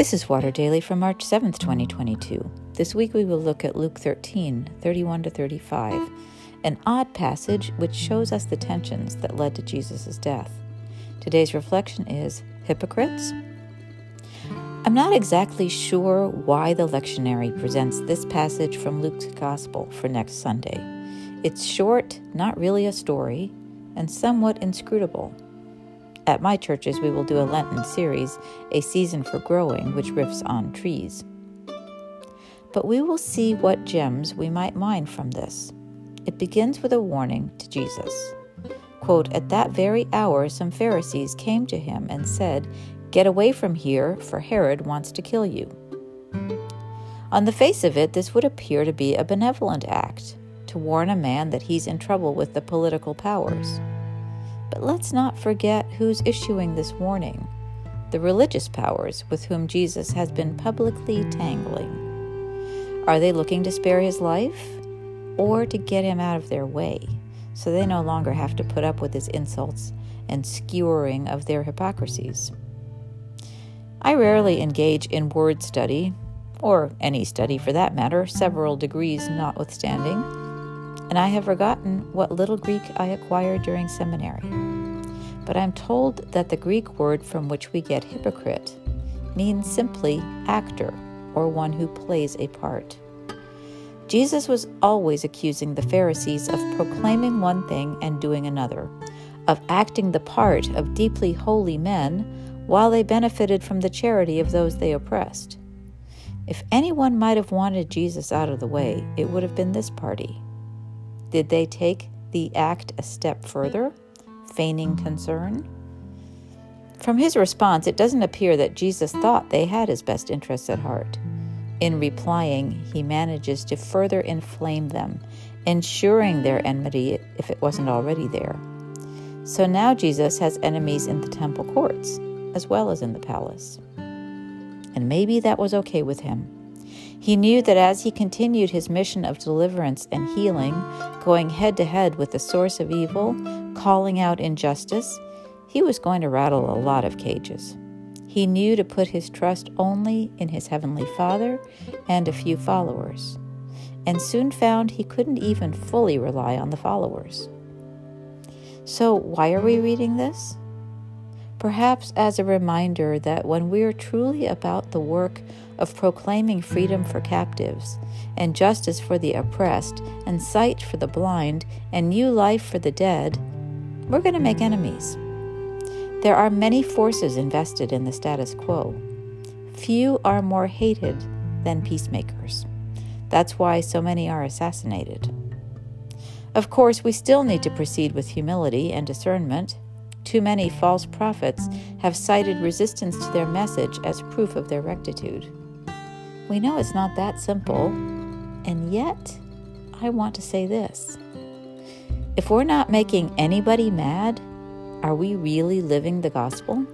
This is Water Daily for March 7th, 2022. This week we will look at Luke 13, 31 to 35, an odd passage which shows us the tensions that led to Jesus' death. Today's reflection is hypocrites. I'm not exactly sure why the lectionary presents this passage from Luke's Gospel for next Sunday. It's short, not really a story, and somewhat inscrutable. At my churches, we will do a Lenten series, A Season for Growing, which riffs on trees. But we will see what gems we might mine from this. It begins with a warning to Jesus. Quote, At that very hour, some Pharisees came to him and said, Get away from here, for Herod wants to kill you. On the face of it, this would appear to be a benevolent act, to warn a man that he's in trouble with the political powers. But let's not forget who's issuing this warning the religious powers with whom Jesus has been publicly tangling. Are they looking to spare his life or to get him out of their way so they no longer have to put up with his insults and skewering of their hypocrisies? I rarely engage in word study, or any study for that matter, several degrees notwithstanding and I have forgotten what little Greek I acquired during seminary. But I'm told that the Greek word from which we get hypocrite means simply actor or one who plays a part. Jesus was always accusing the Pharisees of proclaiming one thing and doing another, of acting the part of deeply holy men while they benefited from the charity of those they oppressed. If anyone might have wanted Jesus out of the way, it would have been this party. Did they take the act a step further, feigning concern? From his response, it doesn't appear that Jesus thought they had his best interests at heart. In replying, he manages to further inflame them, ensuring their enmity if it wasn't already there. So now Jesus has enemies in the temple courts as well as in the palace. And maybe that was okay with him. He knew that as he continued his mission of deliverance and healing, going head to head with the source of evil, calling out injustice, he was going to rattle a lot of cages. He knew to put his trust only in his heavenly Father and a few followers, and soon found he couldn't even fully rely on the followers. So, why are we reading this? perhaps as a reminder that when we are truly about the work of proclaiming freedom for captives, and justice for the oppressed, and sight for the blind, and new life for the dead, we're going to make enemies. There are many forces invested in the status quo. Few are more hated than peacemakers. That's why so many are assassinated. Of course, we still need to proceed with humility and discernment too many false prophets have cited resistance to their message as proof of their rectitude. We know it's not that simple, and yet I want to say this. If we're not making anybody mad, are we really living the gospel?